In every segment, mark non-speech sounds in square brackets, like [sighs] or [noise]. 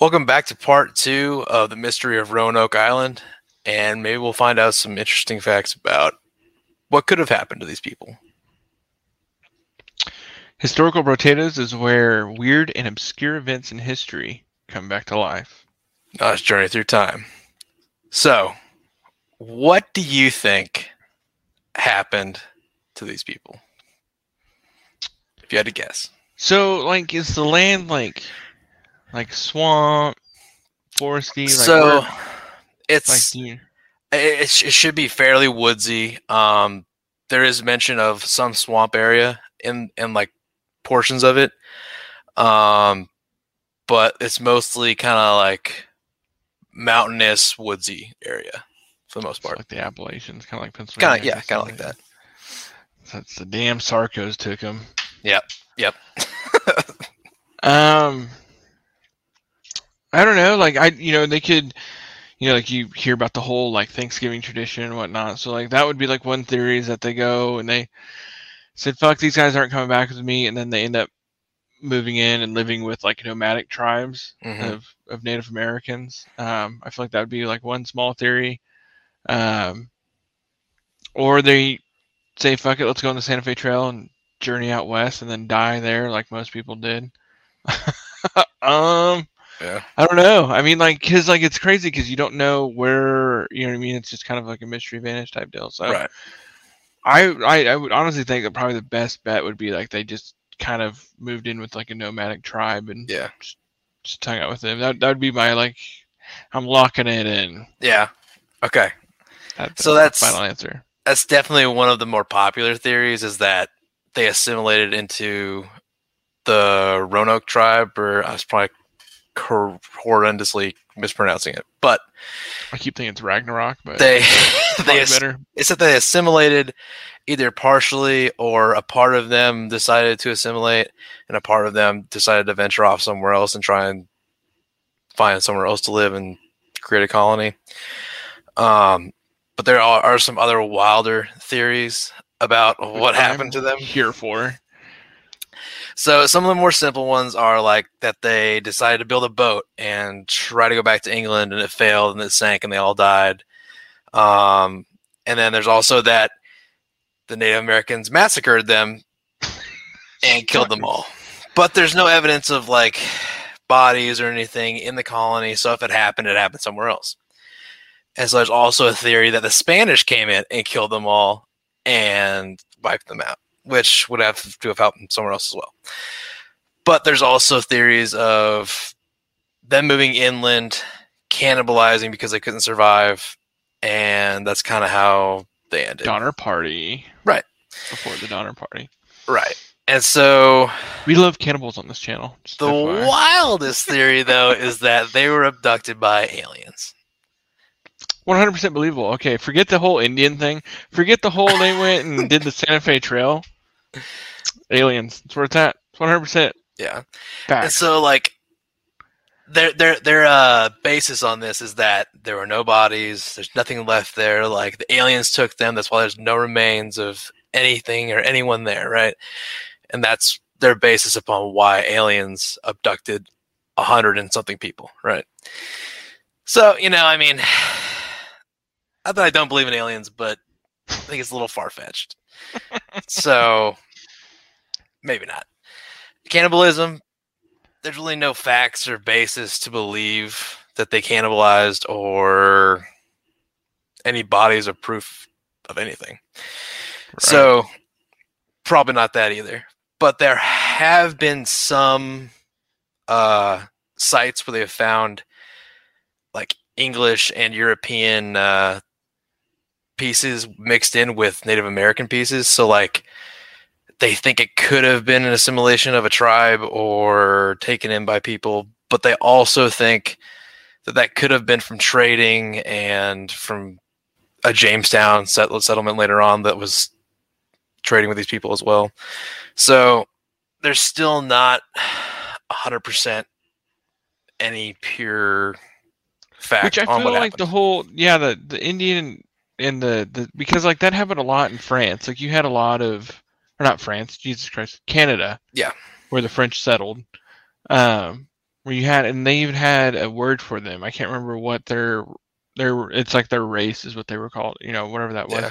Welcome back to part two of the mystery of Roanoke Island, and maybe we'll find out some interesting facts about what could have happened to these people. Historical Potatoes is where weird and obscure events in history come back to life. Let's journey through time. So, what do you think happened to these people? If you had to guess. So, like, is the land like, like swamp, foresty? Like, so, like, it's you- it, it should be fairly woodsy. Um, there is mention of some swamp area in in like portions of it, um, but it's mostly kind of like mountainous, woodsy area for the most it's part. like the Appalachians, kind of like Pennsylvania. Kind of yeah, kind of like that. That's the damn Sarcos took them. Yep. Yep. [laughs] Um, I don't know. Like I, you know, they could, you know, like you hear about the whole like Thanksgiving tradition and whatnot. So like that would be like one theory is that they go and they said, "Fuck, these guys aren't coming back with me," and then they end up moving in and living with like nomadic tribes Mhm. of of Native Americans. Um, I feel like that would be like one small theory. Um, or they say, "Fuck it, let's go on the Santa Fe Trail and journey out west and then die there, like most people did." [laughs] um, Yeah. I don't know. I mean, like, cause like it's crazy because you don't know where you know what I mean. It's just kind of like a mystery vanish type deal. So Right. I, I I would honestly think that probably the best bet would be like they just kind of moved in with like a nomadic tribe and Yeah. just hung out with them. That that would be my like. I'm locking it in. Yeah. Okay. That- So that's- final answer. That's definitely one of the more popular theories. Is that they assimilated into the Roanoke tribe, or uh, I was probably hor- horrendously mispronouncing it, but I keep thinking it's Ragnarok, but they [laughs] they ass- better. it's that they assimilated either partially or a part of them decided to assimilate and a part of them decided to venture off somewhere else and try and find somewhere else to live and create a colony. Um, but there are, are some other wilder theories about what Which happened to I'm them. Here for so some of the more simple ones are like that they decided to build a boat and try to go back to England and it failed and it sank and they all died. Um, and then there's also that the Native Americans massacred them and [laughs] killed them all. But there's no evidence of like bodies or anything in the colony. So if it happened, it happened somewhere else. And so there's also a theory that the Spanish came in and killed them all and wiped them out which would have to have happened somewhere else as well. But there's also theories of them moving inland, cannibalizing because they couldn't survive, and that's kind of how they ended. Donner Party. Right. Before the Donner Party. Right. And so We love cannibals on this channel. the FYI. wildest theory, though, [laughs] is that they were abducted by aliens. 100% believable. Okay, forget the whole Indian thing. Forget the whole they went and did the Santa Fe Trail. Aliens. That's where it's at. It's 100% Yeah. And so, like, their their their uh, basis on this is that there were no bodies. There's nothing left there. Like the aliens took them. That's why there's no remains of anything or anyone there, right? And that's their basis upon why aliens abducted a hundred and something people, right? So you know, I mean, [sighs] not that I don't believe in aliens, but I think it's a little far fetched. so maybe not. Cannibalism, there's really no facts or basis to believe that they cannibalized or any bodies or proof of anything. So probably not that either. But there have been some uh, sites where they have found like English and European uh, pieces mixed in with Native American pieces. So like they think it could have been an assimilation of a tribe or taken in by people, but they also think that that could have been from trading and from a Jamestown settle- settlement later on that was trading with these people as well. So there's still not 100% any pure fact Which I feel like happened. the whole yeah the the Indian and the the because like that happened a lot in France. Like you had a lot of or not France, Jesus Christ, Canada. Yeah. Where the French settled. Um where you had, and they even had a word for them. I can't remember what their their it's like their race is what they were called. You know, whatever that was, Yeah.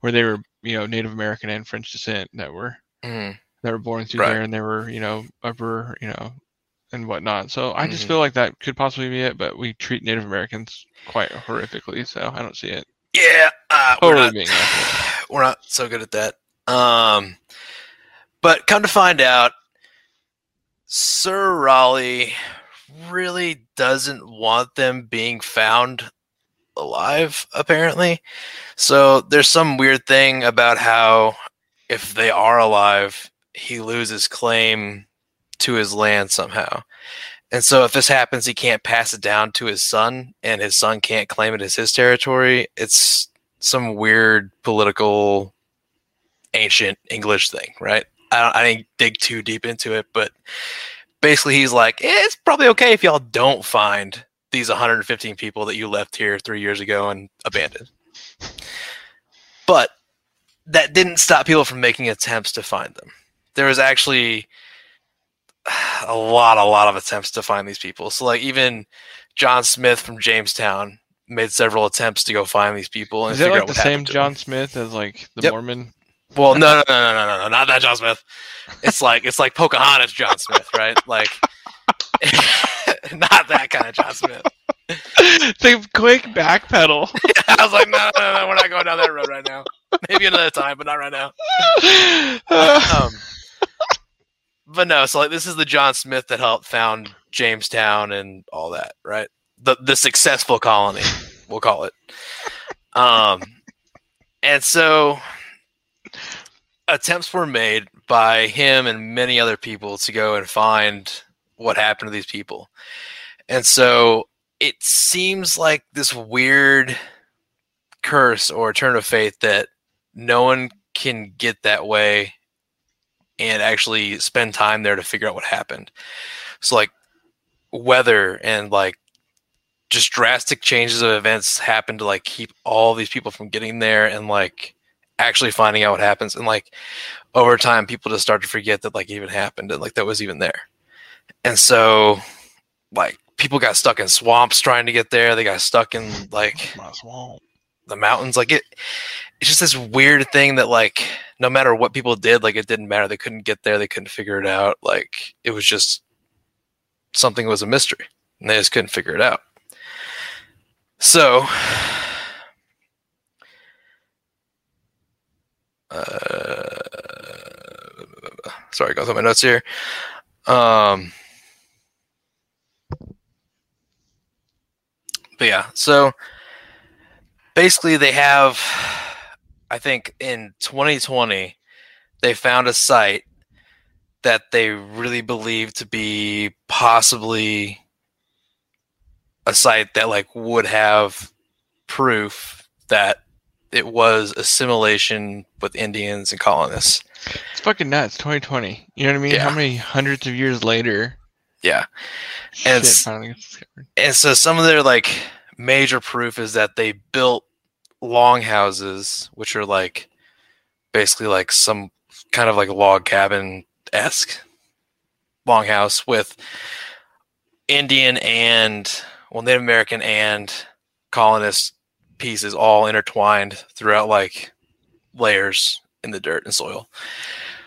where they were you know Native American and French descent that were Mhm. that were born through Right. there, and they were you know upper you know and whatnot. So I just Mhm. feel like that could possibly be it, but we treat Native Americans quite horrifically, so I don't see it. Yeah, uh, we're not, being accurate. [sighs] we're not so good at that. Um, but come to find out, Sir Raleigh really doesn't want them being found alive, apparently. So there's some weird thing about how if they are alive, he loses claim to his land somehow. And so if this happens, he can't pass it down to his son, and his son can't claim it as his territory. It's some weird political ancient English thing, right? I, don't, I didn't dig too deep into it, but basically he's like, eh, it's probably okay if y'all don't find these 115 people that you left here three years ago and abandoned. But that didn't stop people from making attempts to find them. There was actually a lot, a lot of attempts to find these people. So like even John Smith from Jamestown made several attempts to go find these people. And Is it like the same John Smith as like the yep. Mormon? Well, no, no, no, no, no, no, not that John Smith. It's like it's like Pocahontas John Smith, right? Like, [laughs] not that kind of John Smith. [laughs] The quick backpedal. [laughs] I was like, no, no, no, no, we're not going down that road right now. Maybe another time, but not right now. um, but no, so like this is the John Smith that helped found Jamestown and all that, right? The the successful colony, we'll call it. Um, and so attempts were made by him and many other people to go and find what happened to these people. And so it seems like this weird curse or turn of fate that no one can get that way and actually spend time there to figure out what happened. So like weather and like just drastic changes of events happen to like keep all these people from getting there and like actually finding out what happens and like over time people just start to forget that like even happened and like that was even there. And so like people got stuck in swamps trying to get there. They got stuck in like My swamp. The mountains like it it's just this weird thing that like no matter what people did like it didn't matter. They couldn't get there. They couldn't figure it out. Like it was just something was a mystery and they just couldn't figure it out. So [sighs] uh, sorry going through my notes here. Um but yeah so basically they have i think in 2020 they found a site that they really believe to be possibly a site that like would have proof that it was assimilation with indians and colonists It's fucking nuts. 2020. You know what I mean? How many hundreds of years later? yeah And and so some of their like major proof is that they built longhouses which are like basically like some kind of like log cabin esque longhouse with indian and well native american and colonist pieces all intertwined throughout like layers in the dirt and soil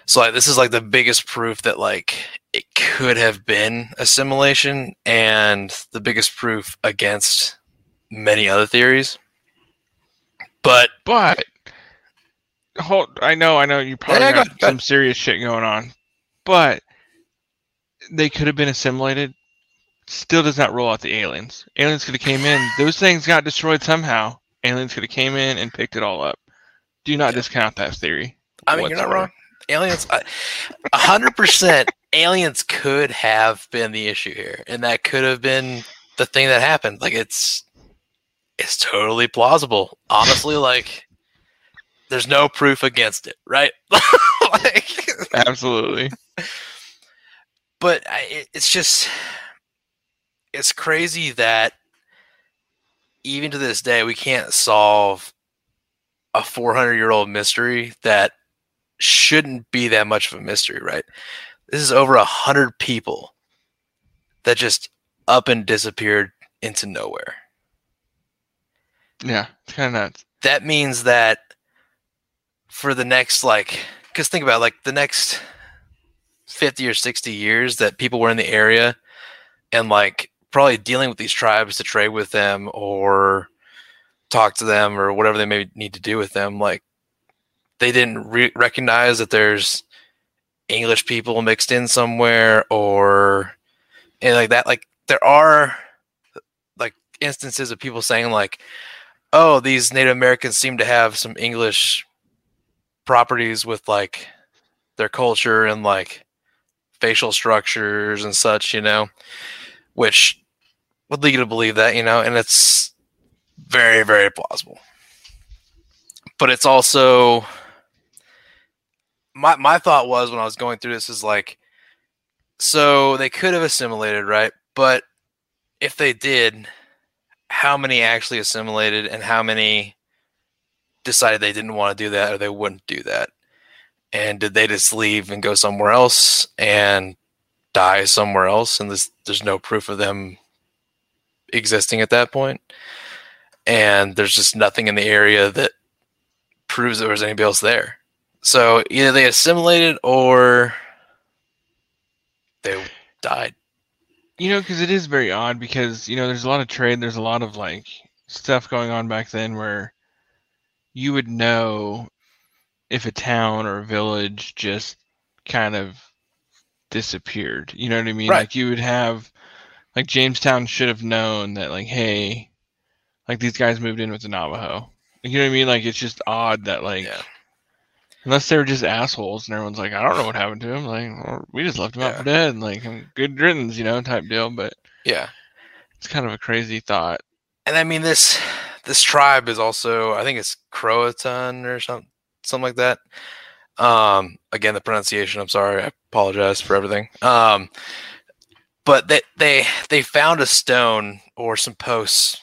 so like this is like the biggest proof that like it could have been assimilation and the biggest proof against many other theories. But But hold, I know, I know, you probably Yeah, go got ahead, go some serious shit going on, but they could have been assimilated. Still does not rule out the aliens. Aliens could have came in. Those things got destroyed somehow. Aliens could have came in and picked it all up. Do not Yeah. discount that theory. I mean, you're not wrong. Aliens, I- a hundred percent, aliens could have been the issue here, and that could have been the thing that happened. Like it's, it's totally plausible. Honestly, like there's no proof against it, right? [laughs] like, Absolutely. but I, it's just it's crazy that even to this day we can't solve a 400 year old mystery that shouldn't be that much of a mystery right this is over a hundred people that just up and disappeared into nowhere. Yeah, it's kind of nuts. That means that for the next like because think about it, like the next 50 or 60 years that people were in the area and like probably dealing with these tribes to trade with them or talk to them or whatever they may need to do with them like they didn't re- recognize that there's english people mixed in somewhere or and like that like there are like instances of people saying like oh these native americans seem to have some english properties with like their culture and like facial structures and such, you know, which would lead you to believe that, you know, and it's very, very plausible. But it's also my my thought was when I was going through this is like so they could have assimilated, right? But if they did, how many actually assimilated and how many decided they didn't want to do that or they wouldn't do that? And did they just leave and go somewhere else and die somewhere else? And this, there's no proof of them existing at that point. And there's just nothing in the area that proves there was anybody else there. So either they assimilated or they died. You know, because it is very odd because, you know, there's a lot of trade, there's a lot of like stuff going on back then where you would know if a town or a village just kind of disappeared. You know what I mean? Right. Like you would have like Jamestown should have known that like hey, like these guys moved in with the Navajo. You know what I mean? Like it's just odd that like Yeah. Unless they were just assholes and everyone's like I don't know what happened to him. Like well, we just left him out for dead. And, like good riddance, you know, type deal. But Yeah. it's kind of a crazy thought. And I mean this this tribe is also I think it's Croatan or something something like that. Um again the pronunciation, I'm sorry, I apologize for everything. Um but they they they found a stone or some posts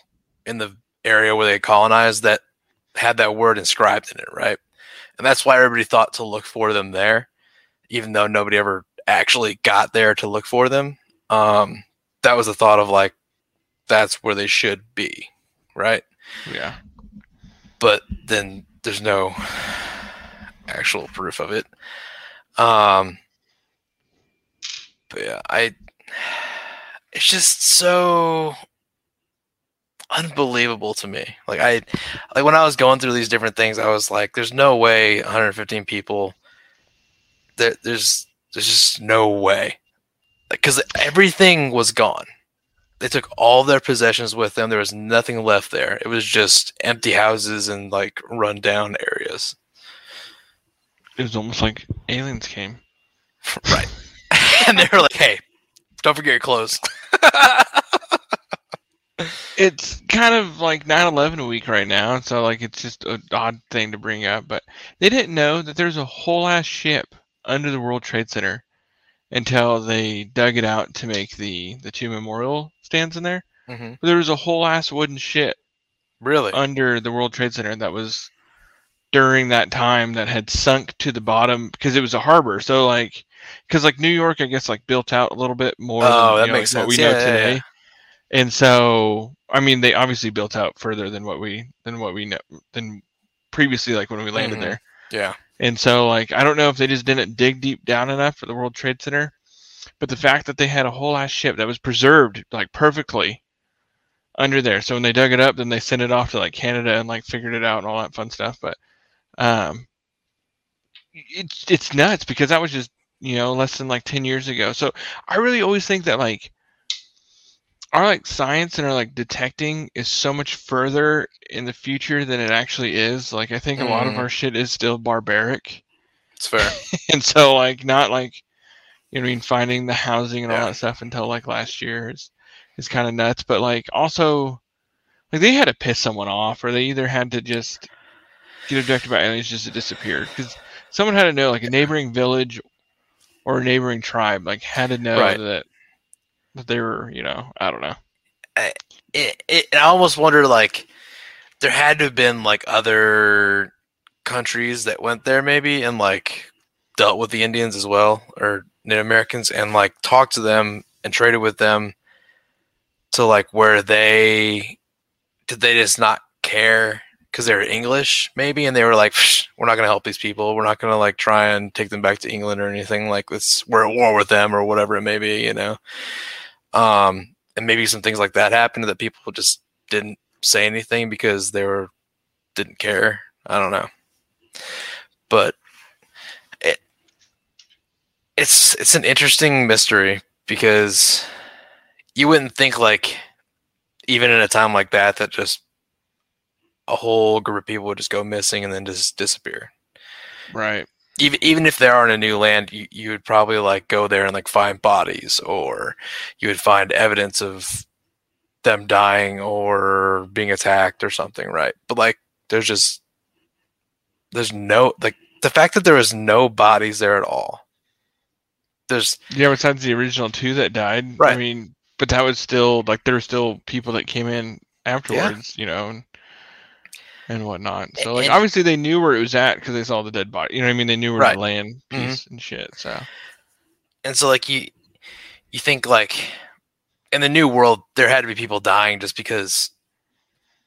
in the area where they colonized that had that word inscribed in it, right? And that's why everybody thought to look for them there, even though nobody ever actually got there to look for them. Um, that was the thought of like, that's where they should be, right? Yeah. But then there's no actual proof of it. Um, but yeah, I. It's just so unbelievable to me. Like I, like when I was going through these different things, I was like, "There's no way 115 people. There, there's, there's just no way." Because everything was gone. They took all their possessions with them. There was nothing left there. It was just empty houses and like rundown areas. It was almost like aliens came. [laughs] right. [laughs] and they were like, "Hey, don't forget your clothes." [laughs] it's kind of like 9-11 week right now so like it's just an odd thing to bring up but they didn't know that there's a whole ass ship under the world trade center until they dug it out to make the the two memorial stands in there hmm there was a whole ass wooden ship Really? under the world trade center that was during that time that had sunk to the bottom because it was a harbor so like because like new york i guess like built out a little bit more Oh, than, that you know, makes like, what we sense. know Yeah, yeah, today yeah. And so i mean they obviously built out further than what we than what we know than previously like when we landed Mhm. there yeah. and so like i don't know if they just didn't dig deep down enough for the world trade center but the fact that they had a whole ass ship that was preserved like perfectly under there so when they dug it up then they sent it off to like canada and like figured it out and all that fun stuff but um it's it's nuts because that was just you know less than like 10 years ago so i really always think that like our like science and our like detecting is so much further in the future than it actually is like i think a lot of Mhm. our shit is still barbaric It's fair. [laughs] and so like not like you know I mean finding the housing and all that stuff until like last year is is kind of nuts but like also like they had to piss someone off or they either had to just get abducted by aliens just to disappear because someone had to know like a neighboring village or a neighboring tribe like had to know Right. that they were you know i don't know. I, it, it, I almost wonder like there had to have been like other countries that went there maybe and like dealt with the Indians as well or Native Americans and like talked to them and traded with them to like where they did they just not care because they're English maybe? And they were like we're not going to help these people. We're not going to like try and take them back to England or anything like this we're at war with them or whatever it may be you know um and maybe some things like that happened that people just didn't say anything because they were didn't care. I don't know. But it it's it's an interesting mystery because you wouldn't think like even in a time like that that just a whole group of people would just go missing and then just disappear. Right. Even even if they are in a new land you, you would probably like go there and like find bodies or you would find evidence of them dying or being attacked or something right? But like there's just there's no like the fact that there was no bodies there at all. There's Yeah, besides the original two that died. I mean, but that was still like there were still people that came in afterwards, you know, and, and whatnot. So like And- obviously they knew where it was at because they saw the dead body. You know what I mean? They knew where Right. to land Mhm. piece and shit. So and so like you you think like in the new world there had to be people dying just because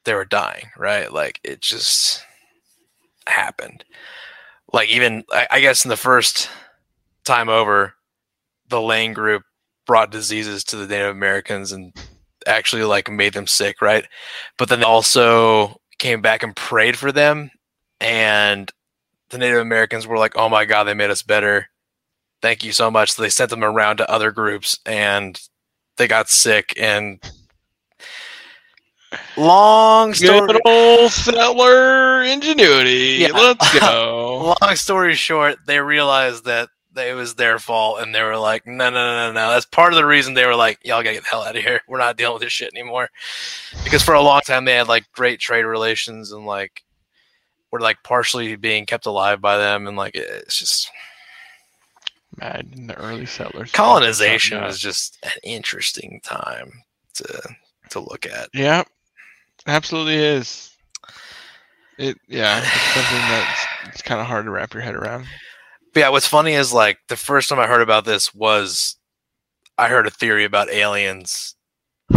they were dying right like it just happened like even i, I guess in the first time over the lane group brought diseases to the native americans and actually like made them sick right but then also came back and prayed for them and the native americans were like oh my god they made us better thank you so much. So they sent them around to other groups and they got sick and long story good old settler ingenuity. Yeah. Let's go. [laughs] long story short, they realized that it was their fault and they were like, no, no, no, no, no. That's part of the reason they were like, y'all gotta get the hell out of here. We're not dealing with this shit anymore. Because for a long time they had like great trade relations and like were like partially being kept alive by them and like it's just Mad in the early settlers. colonization was just an interesting time to to look at. Yeah, absolutely is. It yeah, it's something that's it's kind of hard to wrap your head around. But yeah, what's funny is like the first time I heard about this was I heard a theory about aliens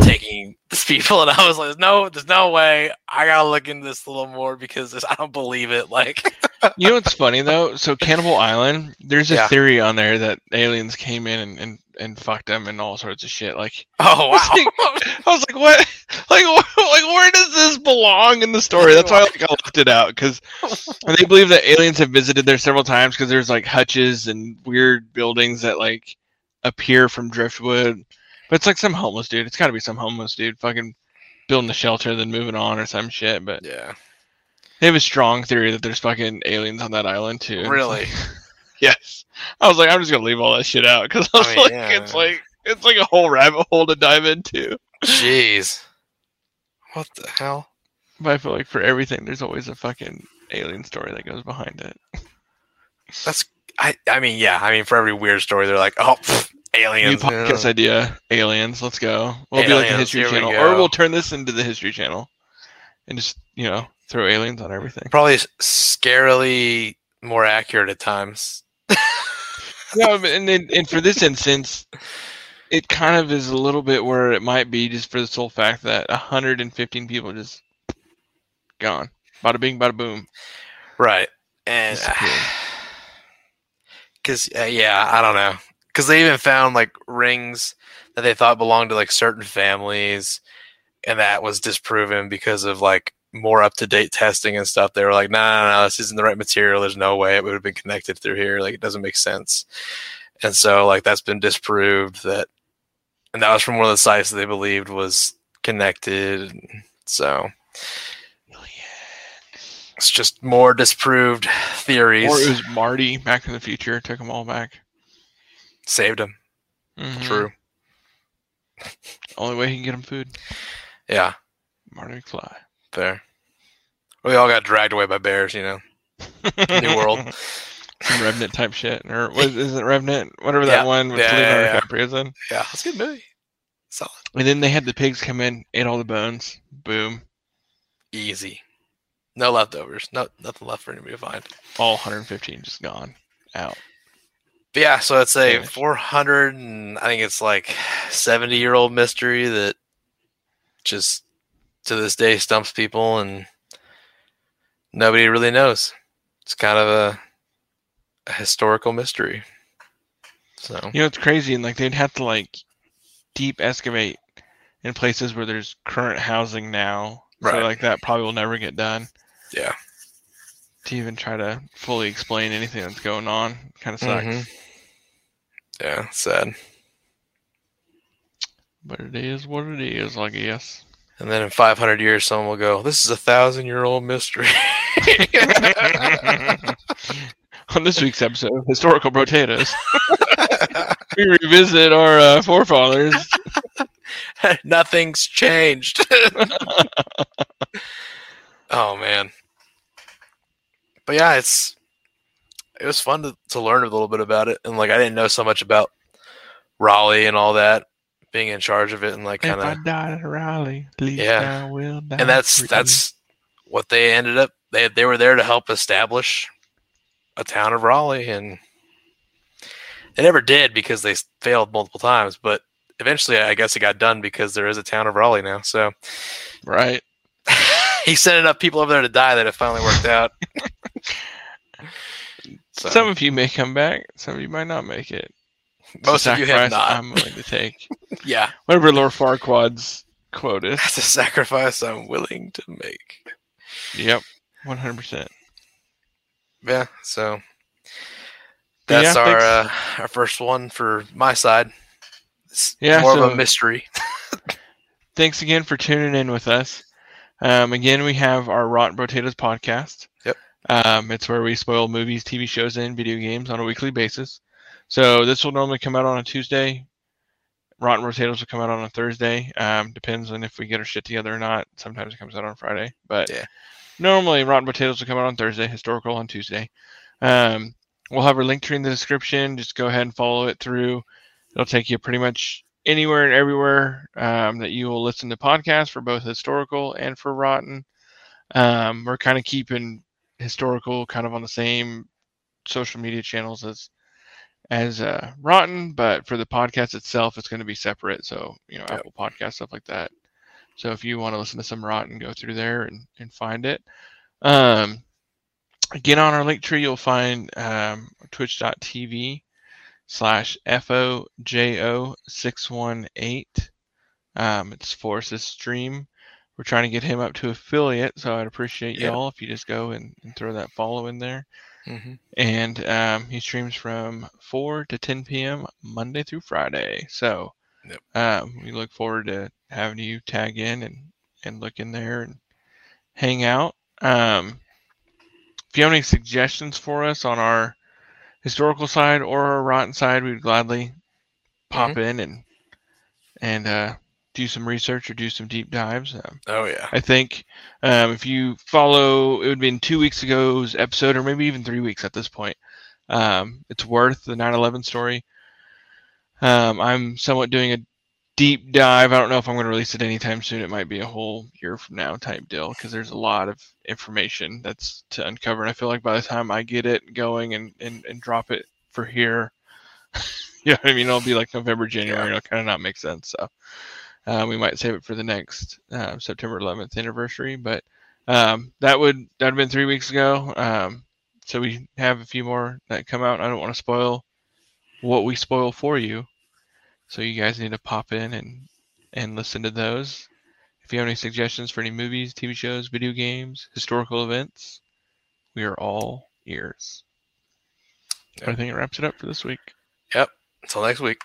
taking these people, and I was like, "No, there's no way. I gotta look into this a little more because this, I don't believe it." Like, You know what's funny though? So Cannibal Island, there's a Yeah. theory on there that aliens came in and, and, and fucked them and all sorts of shit. Like [laughs] oh wow, [laughs] I was like, what? Like, wh- [laughs] like where does this belong in the story? That's why like, I left it out because they believe that aliens have visited there several times because there's like hutches and weird buildings that like appear from driftwood. But it's like some homeless dude. It's got to be some homeless dude fucking building a shelter then moving on or some shit. But yeah, they have a strong theory that there's fucking aliens on that island too. Really. yes. I was like, I'm just gonna leave all that shit out because I was I mean, like, yeah. it's like it's like a whole rabbit hole to dive into. Jeez, what the hell? But I feel like for everything, there's always a fucking alien story that goes behind it. That's I. I mean, yeah. I mean, for every weird story, they're like, "Oh, pff, New aliens." podcast yeah. idea: aliens. Let's go. We'll be like the Aliens, History here we Channel, or we'll turn this into the History Channel, and just you know throw aliens on everything. Probably scarily more accurate at times. [laughs] no, and then, and for this instance, it kind of is a little bit where it might be just for the sole fact that 115 people just gone. Bada bing, bada boom. Right. And because [sighs] uh, yeah, I don't know. Because they even found like rings that they thought belonged to like certain families, and that was disproven because of like more up to date testing and stuff. They were like, no, no, no, this isn't the right material. There's no way it would have been connected through here. Like it doesn't make sense. And so like that's been disproved that, and that was from one of the sites that they believed was connected. So it's just more disproved theories. Or it was Marty back in the future took them all back. Saved him. Mhm. True. Only way he can get them food. Yeah. Marty McFly. Fair. We all got dragged away by bears, you know. New World. [laughs] Some Revenant type shit, or [laughs] what is it Revenant? Whatever that Yeah. one with Yeah, Leonardo yeah, yeah. DiCaprio's in. Yeah, that's a good movie. Solid. And then they had the pigs come in, ate all the bones. Boom. Easy. No leftovers. No nothing left for anybody to find. All 115 just gone. Out. But yeah, so it's a Damn 400 and I think it's like 70 year old mystery that just to this day stumps people and nobody really knows. It's kind of a, a historical mystery. So You know, it's crazy, and like they'd have to like deep excavate in places where there's current housing now. Right. So like that probably will never get done yeah. to even try to fully explain anything that's going on. Kind of sucks, Mhm. Yeah, sad. but it is what it is, I guess. And then in 500 years, someone will go, "This is a thousand year old mystery." [laughs] On this week's episode of Historical Potatoes, [laughs] we revisit our uh, forefathers. [laughs] Nothing's changed. oh man. But yeah, it's it was fun to, to learn a little bit about it, and like I didn't know so much about Raleigh and all that, being in charge of it, and like kind if I of, die at Raleigh, at least Yeah. I will die. and that's for that's what they ended up. They they were there to help establish a town of Raleigh, and they never did because they failed multiple times. But eventually, I guess it got done because there is a town of Raleigh now. So right. [laughs] he sent enough people over there to die that it finally worked out. so, [laughs] Some of you may come back. Some of you might not make it. Most of you have not. I'm willing to take. [laughs] yeah, Whatever Lord Farquaad's quote is. that's a sacrifice I'm willing to make. Yep, one hundred percent. Yeah, so that's yeah, our uh, our first one for my side. It's Yeah, more of a mystery. [laughs] Thanks again for tuning in with us. Um, again, we have our Rotten Potatoes podcast. Yep. Um, it's where we spoil movies, TV shows, and video games on a weekly basis. So this will normally come out on a Tuesday. Rotten Potatoes will come out on a Thursday. Um, depends on if we get our shit together or not. Sometimes it comes out on Friday, but Yeah. normally Rotten Potatoes will come out on Thursday. Historical on Tuesday. Um, we'll have our link tree in the description. Just go ahead and follow it through. It'll take you pretty much anywhere and everywhere um, that you will listen to podcasts for both historical and for rotten. Um, we're kind of keeping historical kind of on the same social media channels as as uh, rotten, but for the podcast itself, it's going to be separate. So you know, Yep. Apple Podcast stuff like that. So if you want to listen to some rotten, go through there and, and find it. Um, again, on our link tree, you'll find um, twitch.tv slash FOJO618. Um, it's Force's stream. We're trying to get him up to affiliate, so I'd appreciate y'all if you just go and, and throw that follow in there. Hmm And um, he streams from 4 to 10 p.m. Monday through Friday. So Yep. um, we look forward to having you tag in and, and look in there and hang out. Um, if you have any suggestions for us on our historical side or our rotten side, we'd gladly pop in and and uh, do some research or do some deep dives. Um, Oh yeah, I think um, if you follow, it would have been two weeks ago's episode, or maybe even three weeks at this point. Um, it's worth the 9/11 story. Um, I'm somewhat doing a deep dive. I don't know if I'm going to release it anytime soon. It might be a whole year from now type deal because there's a lot of information that's to uncover. And I feel like by the time I get it going and and, and drop it for here, [laughs] you know I mean? It'll be like November, January. Yeah. It'll kind of not make sense. So. Uh, we might save it for the next uh, September 11th anniversary, but um, that would that have been three weeks ago. Um, so we have a few more that come out. I don't want to spoil what we spoil for you, so you guys need to pop in and and listen to those. If you have any suggestions for any movies, TV shows, video games, historical events, we are all ears. Yeah. I think it wraps it up for this week. Yep. Until next week.